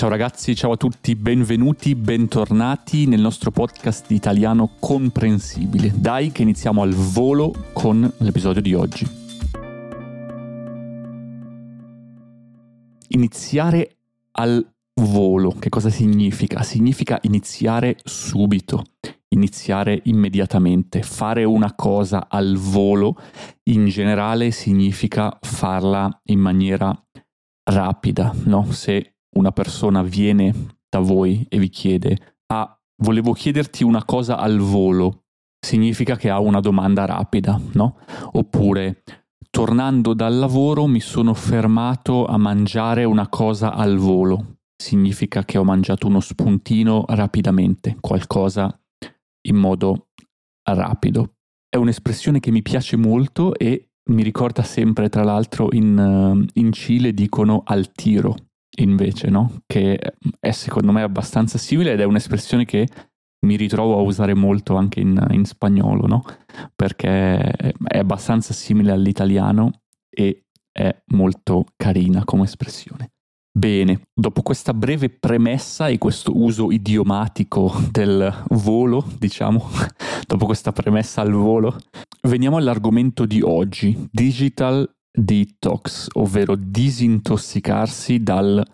Ciao ragazzi, ciao a tutti, benvenuti, bentornati nel nostro podcast italiano comprensibile. Dai che iniziamo al volo con l'episodio di oggi. Iniziare al volo, che cosa significa? Significa iniziare subito, iniziare immediatamente. Fare una cosa al volo in generale significa farla in maniera rapida, no? Se una persona viene da voi e vi chiede, ah, volevo chiederti una cosa al volo, significa che ha una domanda rapida, no? Oppure, tornando dal lavoro mi sono fermato a mangiare una cosa al volo, significa che ho mangiato uno spuntino rapidamente, qualcosa in modo rapido. È un'espressione che mi piace molto e mi ricorda sempre, tra l'altro, in, in Cile dicono al tiro, invece, no? Che è secondo me abbastanza simile ed è un'espressione che mi ritrovo a usare molto anche in, in spagnolo, no? Perché è abbastanza simile all'italiano e è molto carina come espressione. Bene, dopo questa breve premessa e questo uso idiomatico del volo, diciamo, dopo questa premessa al volo, veniamo all'argomento di oggi, digital detox, ovvero disintossicarsi dal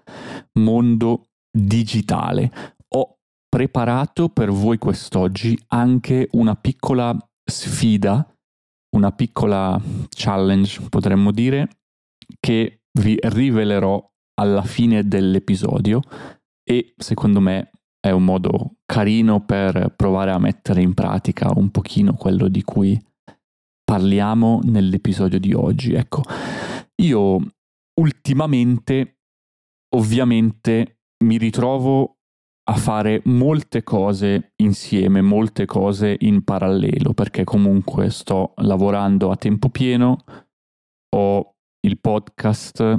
mondo digitale. Ho preparato per voi quest'oggi anche una piccola sfida, una piccola challenge, potremmo dire, che vi rivelerò alla fine dell'episodio e secondo me è un modo carino per provare a mettere in pratica un pochino quello di cui parliamo nell'episodio di oggi. Ecco, io ultimamente ovviamente mi ritrovo a fare molte cose insieme, molte cose in parallelo, perché comunque sto lavorando a tempo pieno, ho il podcast,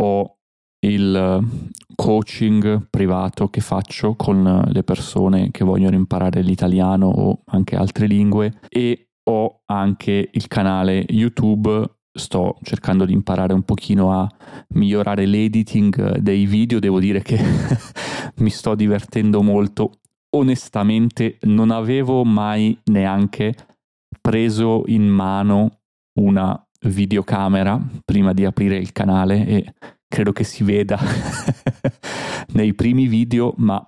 ho il coaching privato che faccio con le persone che vogliono imparare l'italiano o anche altre lingue e ho anche il canale YouTube, sto cercando di imparare un pochino a migliorare l'editing dei video, devo dire che mi sto divertendo molto. Onestamente non avevo mai neanche preso in mano una videocamera prima di aprire il canale e credo che si veda nei primi video, ma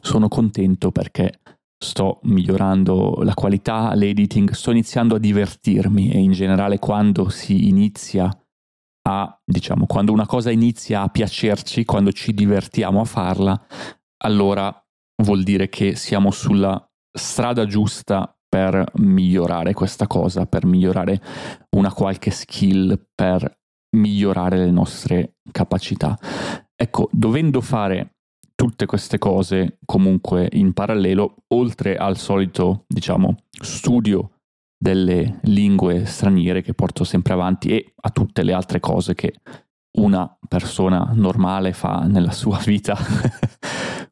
sono contento perché sto migliorando la qualità, l'editing, sto iniziando a divertirmi e in generale quando si inizia a, diciamo, quando una cosa inizia a piacerci, quando ci divertiamo a farla, allora vuol dire che siamo sulla strada giusta per migliorare questa cosa, per migliorare una qualche skill, per migliorare le nostre capacità. Ecco, dovendo fare tutte queste cose comunque in parallelo, oltre al solito, diciamo, studio delle lingue straniere che porto sempre avanti e a tutte le altre cose che una persona normale fa nella sua vita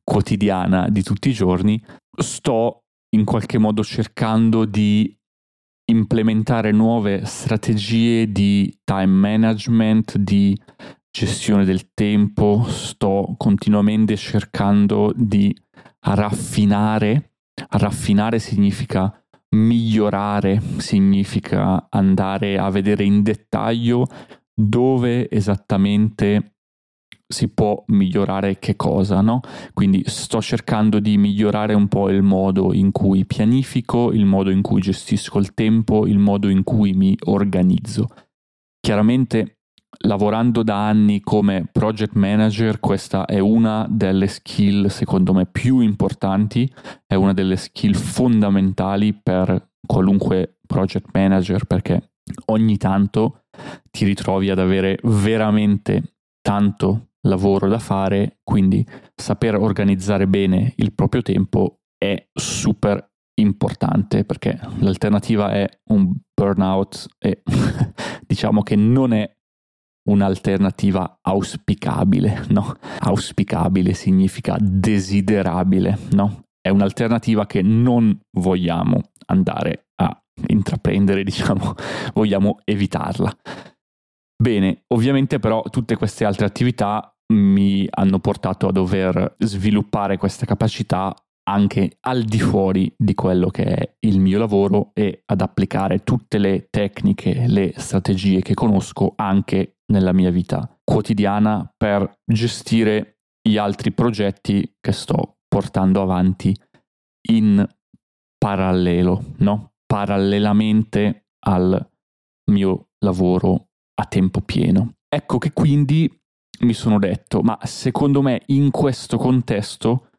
quotidiana di tutti i giorni, sto in qualche modo cercando di implementare nuove strategie di time management, di gestione del tempo, sto continuamente cercando di raffinare. Raffinare significa migliorare, significa andare a vedere in dettaglio dove esattamente si può migliorare che cosa, no? Quindi sto cercando di migliorare un po' il modo in cui pianifico, il modo in cui gestisco il tempo, il modo in cui mi organizzo. Chiaramente lavorando da anni come project manager, questa è una delle skill secondo me più importanti, è una delle skill fondamentali per qualunque project manager perché ogni tanto ti ritrovi ad avere veramente tanto lavoro da fare, quindi saper organizzare bene il proprio tempo è super importante perché l'alternativa è un burnout e diciamo che non è un'alternativa auspicabile, no? Auspicabile significa desiderabile, no? È un'alternativa che non vogliamo andare a intraprendere, diciamo, vogliamo evitarla. Bene, ovviamente però tutte queste altre attività mi hanno portato a dover sviluppare questa capacità anche al di fuori di quello che è il mio lavoro e ad applicare tutte le tecniche, le strategie che conosco anche nella mia vita quotidiana per gestire gli altri progetti che sto portando avanti in parallelo, no? Parallelamente al mio lavoro a tempo pieno. Ecco che quindi mi sono detto, ma secondo me in questo contesto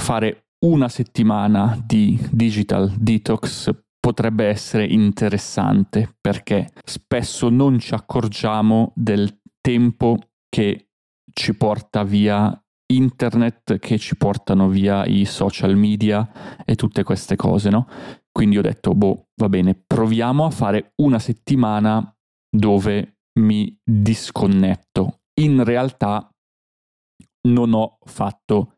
fare una settimana di digital detox potrebbe essere interessante perché spesso non ci accorgiamo del tempo che ci porta via internet, che ci portano via i social media e tutte queste cose, no? Quindi ho detto, boh, va bene, proviamo a fare una settimana dove mi disconnetto. In realtà non ho fatto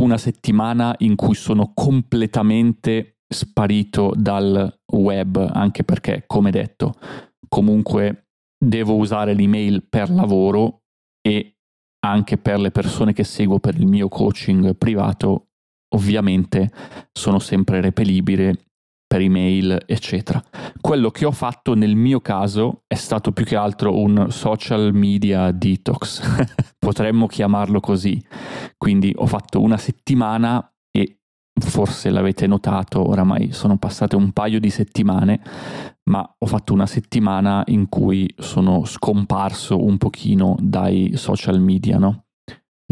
una settimana in cui sono completamente sparito dal web, anche perché, come detto, comunque devo usare l'email per lavoro e anche per le persone che seguo per il mio coaching privato, ovviamente sono sempre reperibile per email, eccetera. Quello che ho fatto nel mio caso è stato più che altro un social media detox, potremmo chiamarlo così. Quindi ho fatto una settimana e forse l'avete notato, oramai sono passate un paio di settimane, ma ho fatto una settimana in cui sono scomparso un pochino dai social media, no?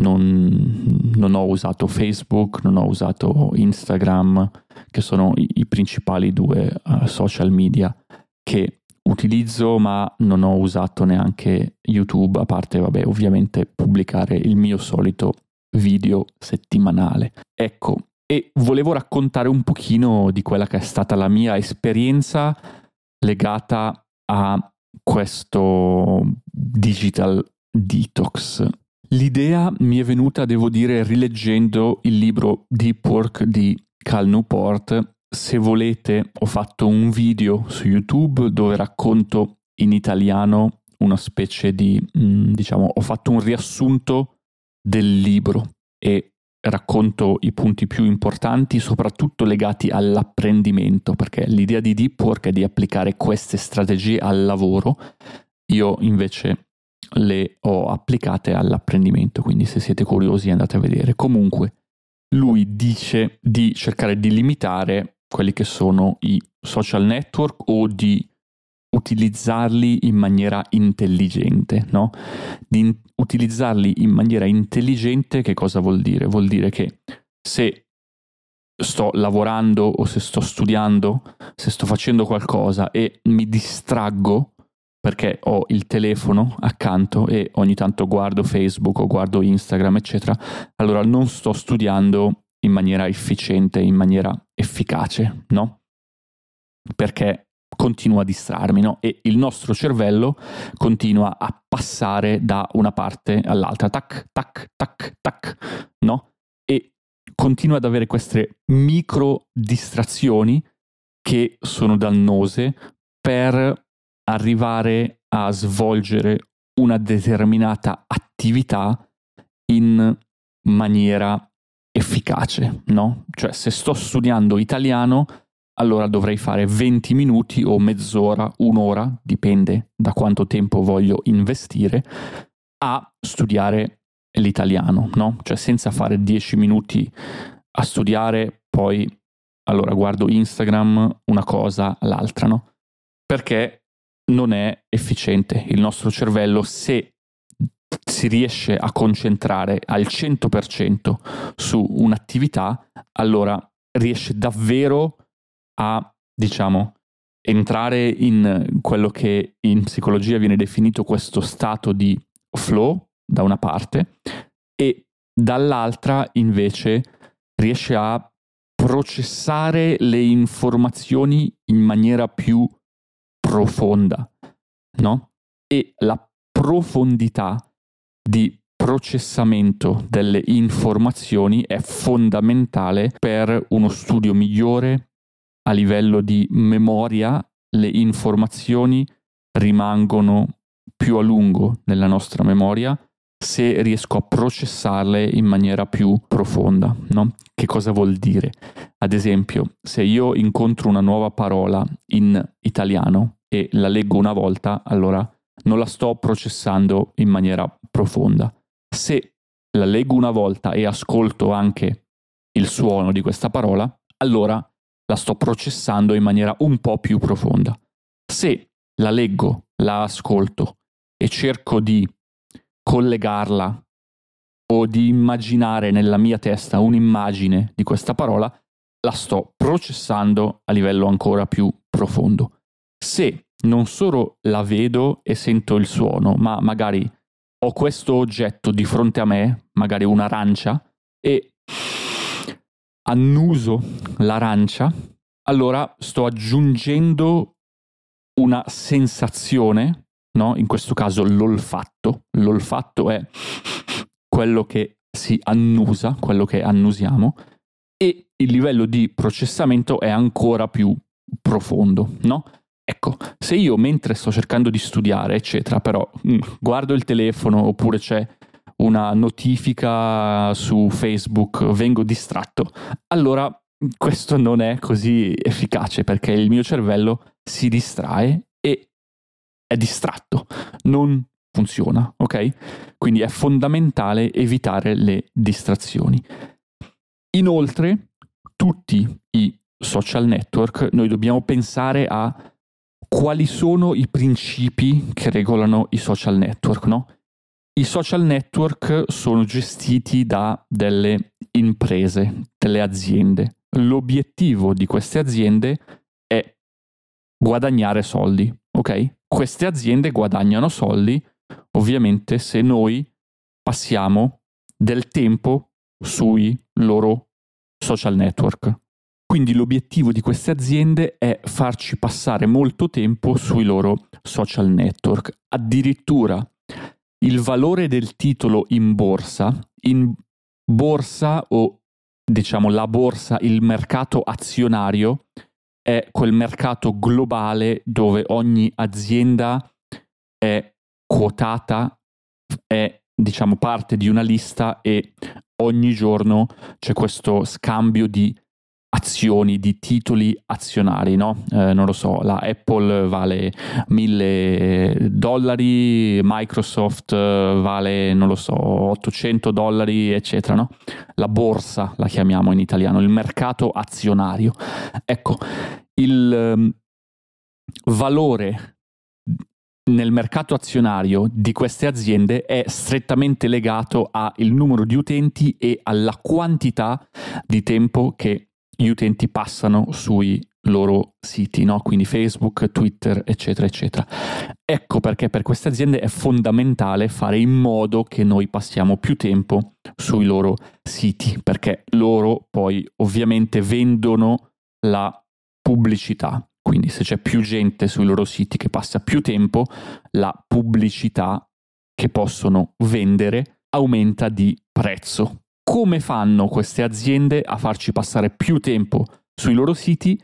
Non, non, ho usato Facebook, non ho usato Instagram, che sono i, i principali due uh, social media che utilizzo, ma non ho usato neanche YouTube, a parte, vabbè, ovviamente pubblicare il mio solito video settimanale. Ecco, e volevo raccontare un pochino di quella che è stata la mia esperienza legata a questo digital detox L'idea mi è venuta, devo dire, rileggendo il libro Deep Work di Cal Newport. Se volete, ho fatto un video su YouTube dove racconto in italiano una specie di, mm, diciamo, ho fatto un riassunto del libro e racconto i punti più importanti, soprattutto legati all'apprendimento, perché l'idea di Deep Work è di applicare queste strategie al lavoro. Io invece le ho applicate all'apprendimento, quindi se siete curiosi andate a vedere. Comunque, lui dice di cercare di limitare quelli che sono i social network o di utilizzarli in maniera intelligente, no? Di in- utilizzarli in maniera intelligente che cosa vuol dire? Vuol dire che se sto lavorando o se sto studiando, se sto facendo qualcosa e mi distraggo perché ho il telefono accanto e ogni tanto guardo Facebook o guardo Instagram, eccetera, allora non sto studiando in maniera efficiente, in maniera efficace, no? Perché continua a distrarmi, no? E il nostro cervello continua a passare da una parte all'altra, tac, tac, tac, tac, no? E continua ad avere queste micro distrazioni che sono dannose per arrivare a svolgere una determinata attività in maniera efficace, no? Cioè se sto studiando italiano, allora dovrei fare 20 minuti o mezz'ora, un'ora, dipende da quanto tempo voglio investire, a studiare l'italiano, no? Cioè senza fare 10 minuti a studiare, poi allora guardo Instagram, una cosa, l'altra, no? Perché non è efficiente. Il nostro cervello, se si riesce a concentrare al 100% su un'attività, allora riesce davvero a, diciamo, entrare in quello che in psicologia viene definito questo stato di flow, da una parte, e dall'altra invece riesce a processare le informazioni in maniera più profonda, no? E la profondità di processamento delle informazioni è fondamentale per uno studio migliore a livello di memoria. Le informazioni rimangono più a lungo nella nostra memoria se riesco a processarle in maniera più profonda. No? Che cosa vuol dire? Ad esempio, se io incontro una nuova parola in italiano e la leggo una volta, allora non la sto processando in maniera profonda. Se la leggo una volta e ascolto anche il suono di questa parola, allora la sto processando in maniera un po' più profonda. Se la leggo, la ascolto e cerco di collegarla o di immaginare nella mia testa un'immagine di questa parola, la sto processando a livello ancora più profondo. Se non solo la vedo e sento il suono, ma magari ho questo oggetto di fronte a me, magari un'arancia, e annuso l'arancia, allora sto aggiungendo una sensazione, no? in questo caso l'olfatto. L'olfatto è quello che si annusa, quello che annusiamo, e il livello di processamento è ancora più profondo, no? Ecco, se io mentre sto cercando di studiare, eccetera, però mm, guardo il telefono oppure c'è una notifica su Facebook, vengo distratto, allora questo non è così efficace perché il mio cervello si distrae e è distratto, non funziona, ok? Quindi è fondamentale evitare le distrazioni. Inoltre, tutti i social network noi dobbiamo pensare a quali sono i principi che regolano i social network, no? I social network sono gestiti da delle imprese, delle aziende. L'obiettivo di queste aziende è guadagnare soldi, ok? Queste aziende guadagnano soldi ovviamente se noi passiamo del tempo sui loro social network. Quindi l'obiettivo di queste aziende è farci passare molto tempo sui loro social network. Addirittura il valore del titolo in borsa, in borsa o diciamo la borsa, il mercato azionario, è quel mercato globale dove ogni azienda è quotata, è diciamo parte di una lista e ogni giorno c'è questo scambio di azioni, di titoli azionari, no? Eh, non lo so, la Apple vale 1000 dollari, Microsoft eh, vale, non lo so, 800 dollari, eccetera, no? La borsa la chiamiamo in italiano, il mercato azionario. Ecco, il um, valore nel mercato azionario di queste aziende è strettamente legato al numero di utenti e alla quantità di tempo che gli utenti passano sui loro siti, no? quindi Facebook, Twitter, eccetera, eccetera. Ecco perché per queste aziende è fondamentale fare in modo che noi passiamo più tempo sui loro siti, perché loro poi ovviamente vendono la pubblicità. Quindi se c'è più gente sui loro siti che passa più tempo, la pubblicità che possono vendere aumenta di prezzo come fanno queste aziende a farci passare più tempo sui loro siti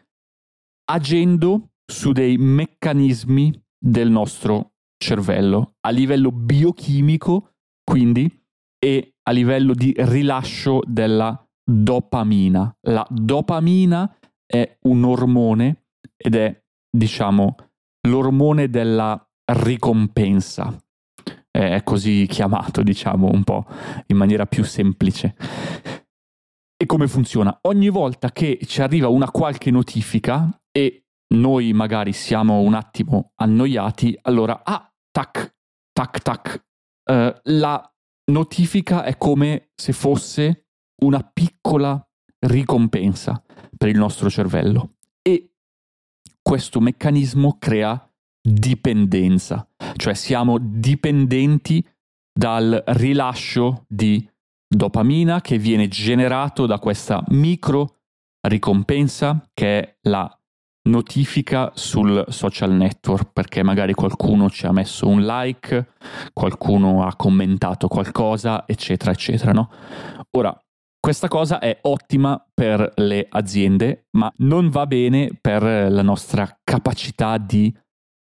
agendo su dei meccanismi del nostro cervello a livello biochimico, quindi, e a livello di rilascio della dopamina. La dopamina è un ormone ed è, diciamo, l'ormone della ricompensa è così chiamato, diciamo, un po' in maniera più semplice. E come funziona? Ogni volta che ci arriva una qualche notifica e noi magari siamo un attimo annoiati, allora, ah, tac, tac, tac, uh, la notifica è come se fosse una piccola ricompensa per il nostro cervello. E questo meccanismo crea dipendenza, cioè siamo dipendenti dal rilascio di dopamina che viene generato da questa micro ricompensa che è la notifica sul social network perché magari qualcuno ci ha messo un like, qualcuno ha commentato qualcosa, eccetera, eccetera, no? Ora, questa cosa è ottima per le aziende, ma non va bene per la nostra capacità di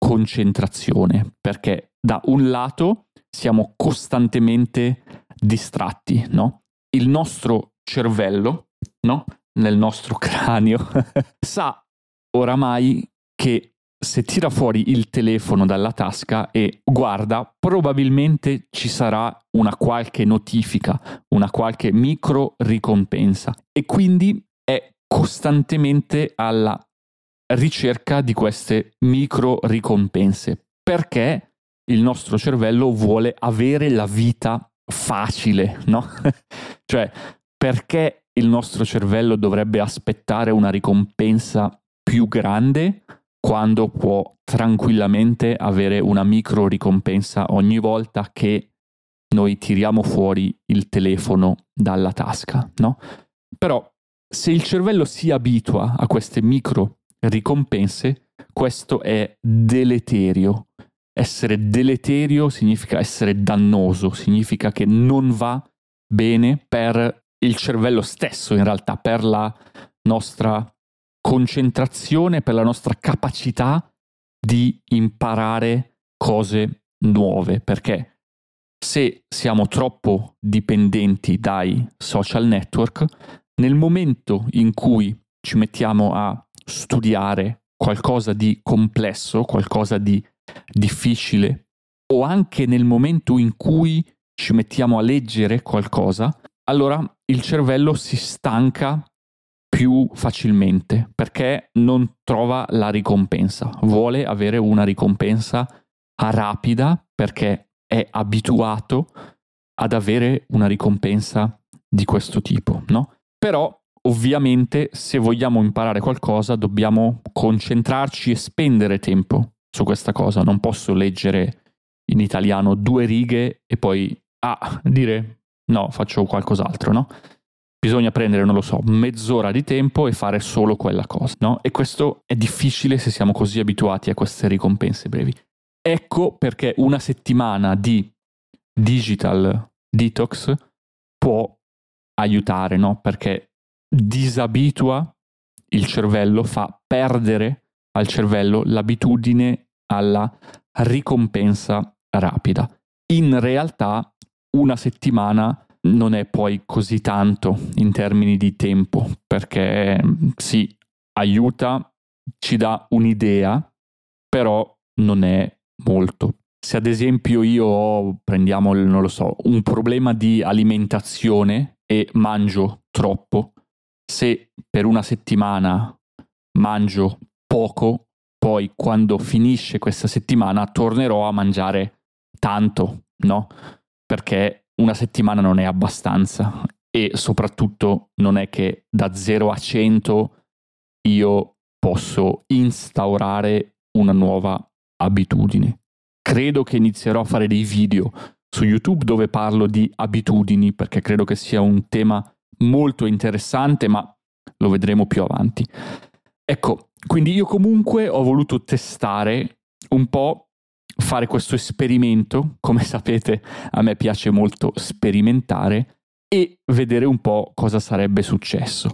concentrazione, perché da un lato siamo costantemente distratti, no? Il nostro cervello, no? Nel nostro cranio, sa oramai che se tira fuori il telefono dalla tasca e guarda, probabilmente ci sarà una qualche notifica, una qualche micro ricompensa e quindi è costantemente alla ricerca di queste micro ricompense perché il nostro cervello vuole avere la vita facile, no? cioè, perché il nostro cervello dovrebbe aspettare una ricompensa più grande quando può tranquillamente avere una micro ricompensa ogni volta che noi tiriamo fuori il telefono dalla tasca, no? Però se il cervello si abitua a queste micro ricompense, questo è deleterio. Essere deleterio significa essere dannoso, significa che non va bene per il cervello stesso, in realtà, per la nostra concentrazione, per la nostra capacità di imparare cose nuove, perché se siamo troppo dipendenti dai social network, nel momento in cui ci mettiamo a studiare qualcosa di complesso, qualcosa di difficile, o anche nel momento in cui ci mettiamo a leggere qualcosa, allora il cervello si stanca più facilmente perché non trova la ricompensa, vuole avere una ricompensa rapida perché è abituato ad avere una ricompensa di questo tipo, no? Però ovviamente se vogliamo imparare qualcosa dobbiamo concentrarci e spendere tempo su questa cosa, non posso leggere in italiano due righe e poi ah, dire no, faccio qualcos'altro, no? bisogna prendere, non lo so, mezz'ora di tempo e fare solo quella cosa, no? E questo è difficile se siamo così abituati a queste ricompense brevi. Ecco perché una settimana di digital detox può aiutare, no? Perché disabitua il cervello, fa perdere al cervello l'abitudine alla ricompensa rapida. In realtà una settimana non è poi così tanto in termini di tempo, perché sì, aiuta, ci dà un'idea, però non è molto. Se ad esempio io ho, prendiamo, non lo so, un problema di alimentazione e mangio troppo, se per una settimana mangio poco, poi quando finisce questa settimana tornerò a mangiare tanto, no? Perché una settimana non è abbastanza e soprattutto non è che da 0 a 100 io posso instaurare una nuova abitudine. Credo che inizierò a fare dei video su YouTube dove parlo di abitudini perché credo che sia un tema molto interessante, ma lo vedremo più avanti. Ecco, quindi io comunque ho voluto testare un po' fare questo esperimento, come sapete a me piace molto sperimentare e vedere un po' cosa sarebbe successo.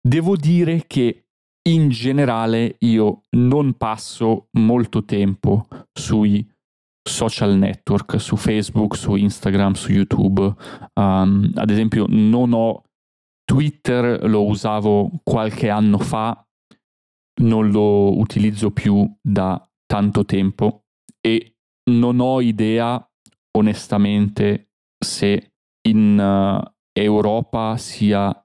Devo dire che in generale io non passo molto tempo sui social network, su Facebook, su Instagram, su YouTube. Um, ad esempio non ho Twitter, lo usavo qualche anno fa, non lo utilizzo più da tanto tempo e non ho idea onestamente se in uh, Europa sia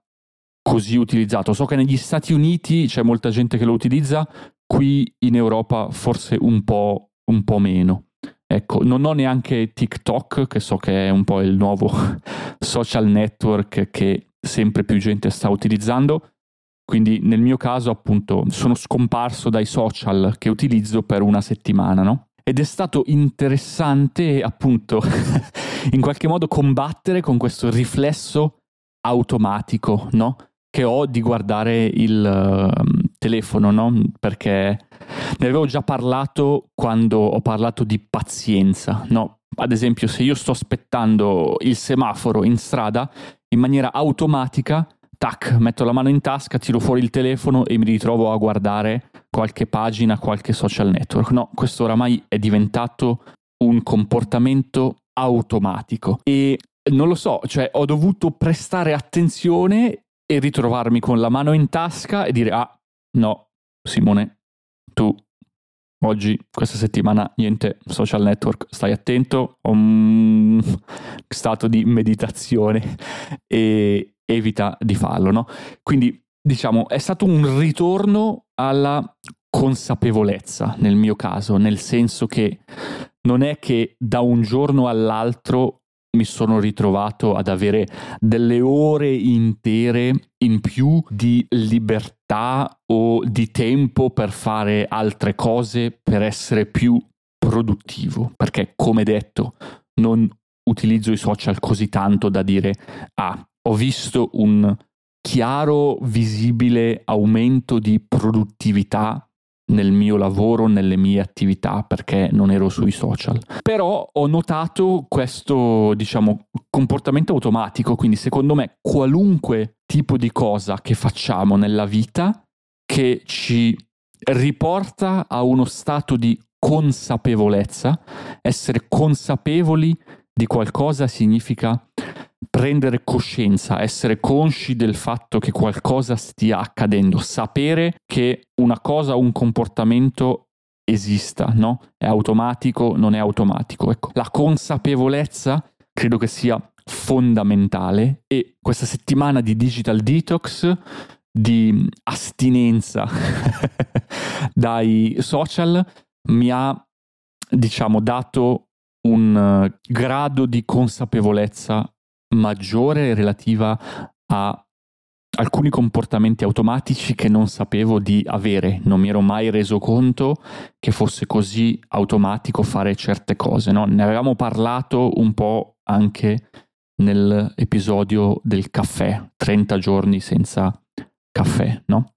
così utilizzato. So che negli Stati Uniti c'è molta gente che lo utilizza, qui in Europa forse un po', un po meno. Ecco, non ho neanche TikTok, che so che è un po' il nuovo social network che sempre più gente sta utilizzando. Quindi nel mio caso, appunto, sono scomparso dai social che utilizzo per una settimana, no? ed è stato interessante appunto in qualche modo combattere con questo riflesso automatico, no? Che ho di guardare il uh, telefono, no? Perché ne avevo già parlato quando ho parlato di pazienza, no? Ad esempio, se io sto aspettando il semaforo in strada, in maniera automatica tac, metto la mano in tasca, tiro fuori il telefono e mi ritrovo a guardare qualche pagina, qualche social network. No, questo oramai è diventato un comportamento automatico. E non lo so, cioè ho dovuto prestare attenzione e ritrovarmi con la mano in tasca e dire ah no, Simone, tu oggi, questa settimana, niente social network, stai attento, ho un stato di meditazione e evita di farlo, no? Quindi diciamo è stato un ritorno alla consapevolezza nel mio caso, nel senso che non è che da un giorno all'altro mi sono ritrovato ad avere delle ore intere in più di libertà o di tempo per fare altre cose, per essere più produttivo, perché come detto non utilizzo i social così tanto da dire ah, ho visto un chiaro, visibile aumento di produttività nel mio lavoro, nelle mie attività, perché non ero sui social. Però ho notato questo, diciamo, comportamento automatico, quindi secondo me qualunque tipo di cosa che facciamo nella vita che ci riporta a uno stato di consapevolezza, essere consapevoli di qualcosa significa prendere coscienza, essere consci del fatto che qualcosa stia accadendo, sapere che una cosa, un comportamento esista, no? È automatico, non è automatico. Ecco, la consapevolezza credo che sia fondamentale e questa settimana di digital detox, di astinenza dai social mi ha diciamo dato un grado di consapevolezza maggiore relativa a alcuni comportamenti automatici che non sapevo di avere, non mi ero mai reso conto che fosse così automatico fare certe cose. No? Ne avevamo parlato un po' anche nell'episodio del caffè, 30 giorni senza caffè, no?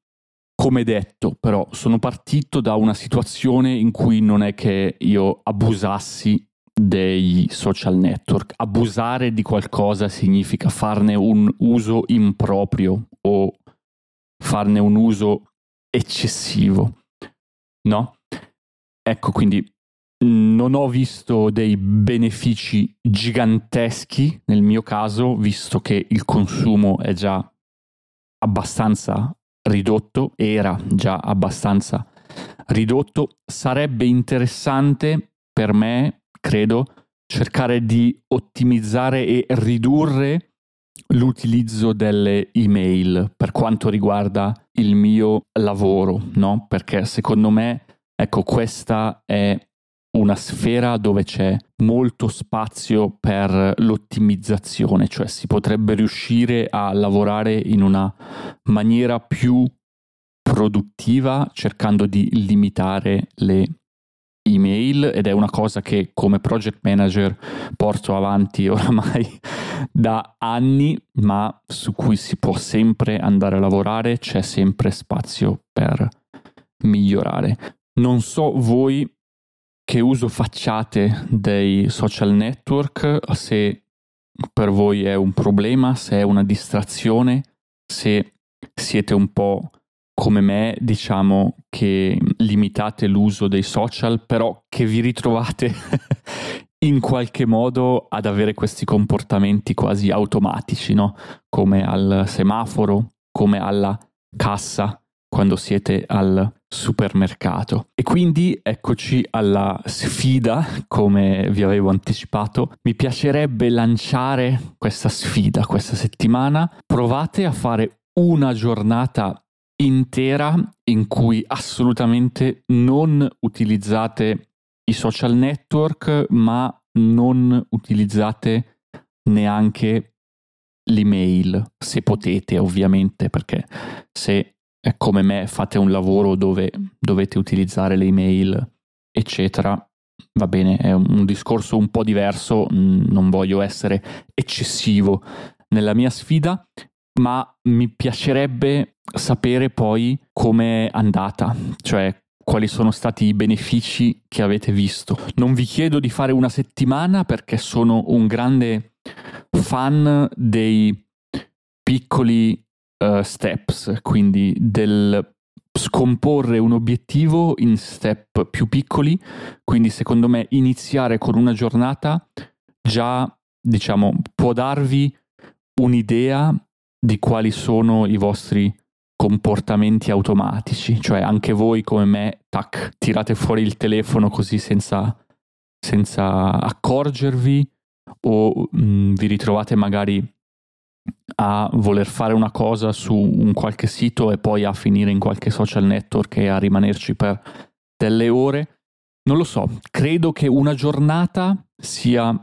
Come detto, però, sono partito da una situazione in cui non è che io abusassi dei social network. Abusare di qualcosa significa farne un uso improprio o farne un uso eccessivo, no? Ecco, quindi non ho visto dei benefici giganteschi nel mio caso, visto che il consumo è già abbastanza ridotto, era già abbastanza ridotto. Sarebbe interessante per me credo, cercare di ottimizzare e ridurre l'utilizzo delle email per quanto riguarda il mio lavoro, no? Perché secondo me, ecco, questa è una sfera dove c'è molto spazio per l'ottimizzazione, cioè si potrebbe riuscire a lavorare in una maniera più produttiva cercando di limitare le email ed è una cosa che come project manager porto avanti oramai da anni, ma su cui si può sempre andare a lavorare, c'è sempre spazio per migliorare. Non so voi che uso facciate dei social network, se per voi è un problema, se è una distrazione, se siete un po' come me, diciamo che limitate l'uso dei social, però che vi ritrovate in qualche modo ad avere questi comportamenti quasi automatici, no? Come al semaforo, come alla cassa quando siete al supermercato. E quindi eccoci alla sfida, come vi avevo anticipato. Mi piacerebbe lanciare questa sfida questa settimana. Provate a fare una giornata intera in cui assolutamente non utilizzate i social network, ma non utilizzate neanche l'email, se potete ovviamente, perché se come me fate un lavoro dove dovete utilizzare le email, eccetera, va bene, è un discorso un po' diverso, non voglio essere eccessivo nella mia sfida, ma mi piacerebbe sapere poi come è andata, cioè quali sono stati i benefici che avete visto. Non vi chiedo di fare una settimana perché sono un grande fan dei piccoli uh, steps, quindi del scomporre un obiettivo in step più piccoli, quindi secondo me iniziare con una giornata già, diciamo, può darvi un'idea di quali sono i vostri comportamenti automatici, cioè anche voi come me, tac, tirate fuori il telefono così senza, senza accorgervi o mh, mm, vi ritrovate magari a voler fare una cosa su un qualche sito e poi a finire in qualche social network e a rimanerci per delle ore. Non lo so, credo che una giornata sia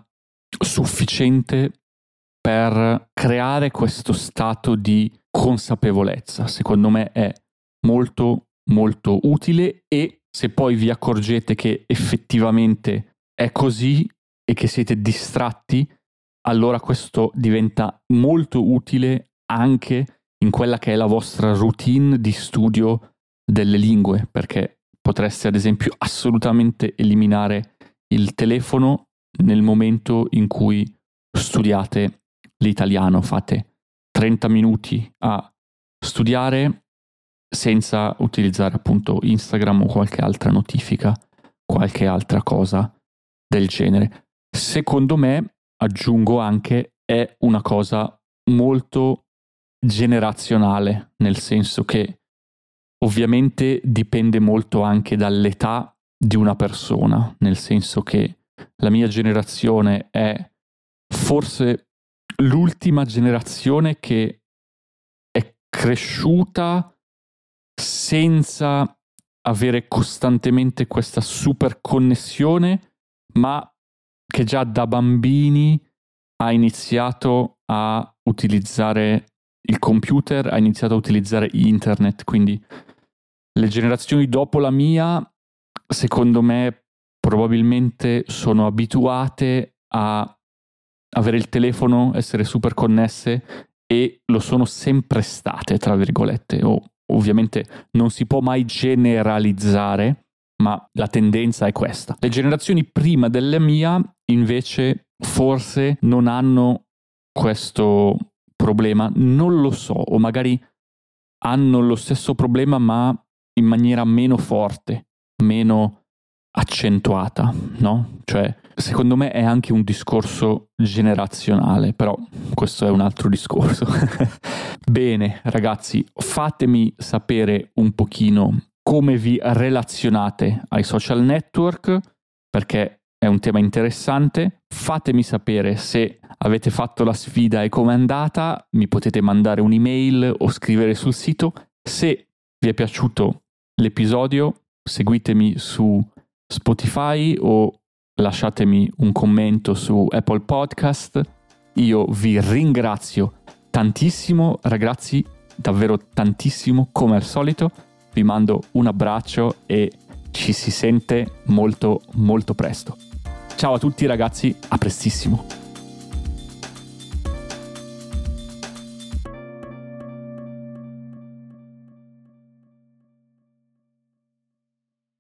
sufficiente per creare questo stato di consapevolezza. Secondo me è molto molto utile e se poi vi accorgete che effettivamente è così e che siete distratti, allora questo diventa molto utile anche in quella che è la vostra routine di studio delle lingue, perché potreste ad esempio assolutamente eliminare il telefono nel momento in cui studiate l'italiano, fate 30 minuti a studiare senza utilizzare appunto Instagram o qualche altra notifica, qualche altra cosa del genere. Secondo me, aggiungo anche, è una cosa molto generazionale, nel senso che ovviamente dipende molto anche dall'età di una persona, nel senso che la mia generazione è forse l'ultima generazione che è cresciuta senza avere costantemente questa super connessione, ma che già da bambini ha iniziato a utilizzare il computer, ha iniziato a utilizzare internet, quindi le generazioni dopo la mia, secondo me, probabilmente sono abituate a avere il telefono, essere super connesse e lo sono sempre state, tra virgolette. O, ovviamente non si può mai generalizzare, ma la tendenza è questa. Le generazioni prima della mia, invece, forse non hanno questo problema, non lo so, o magari hanno lo stesso problema ma in maniera meno forte, meno accentuata, no? Cioè, secondo me è anche un discorso generazionale, però questo è un altro discorso. Bene, ragazzi, fatemi sapere un pochino come vi relazionate ai social network, perché è un tema interessante. Fatemi sapere se avete fatto la sfida e com'è andata, mi potete mandare un'email o scrivere sul sito. Se vi è piaciuto l'episodio, seguitemi su Spotify o lasciatemi un commento su Apple Podcast. Io vi ringrazio tantissimo, ragazzi, davvero tantissimo come al solito. Vi mando un abbraccio e ci si sente molto molto presto. Ciao a tutti ragazzi, a prestissimo.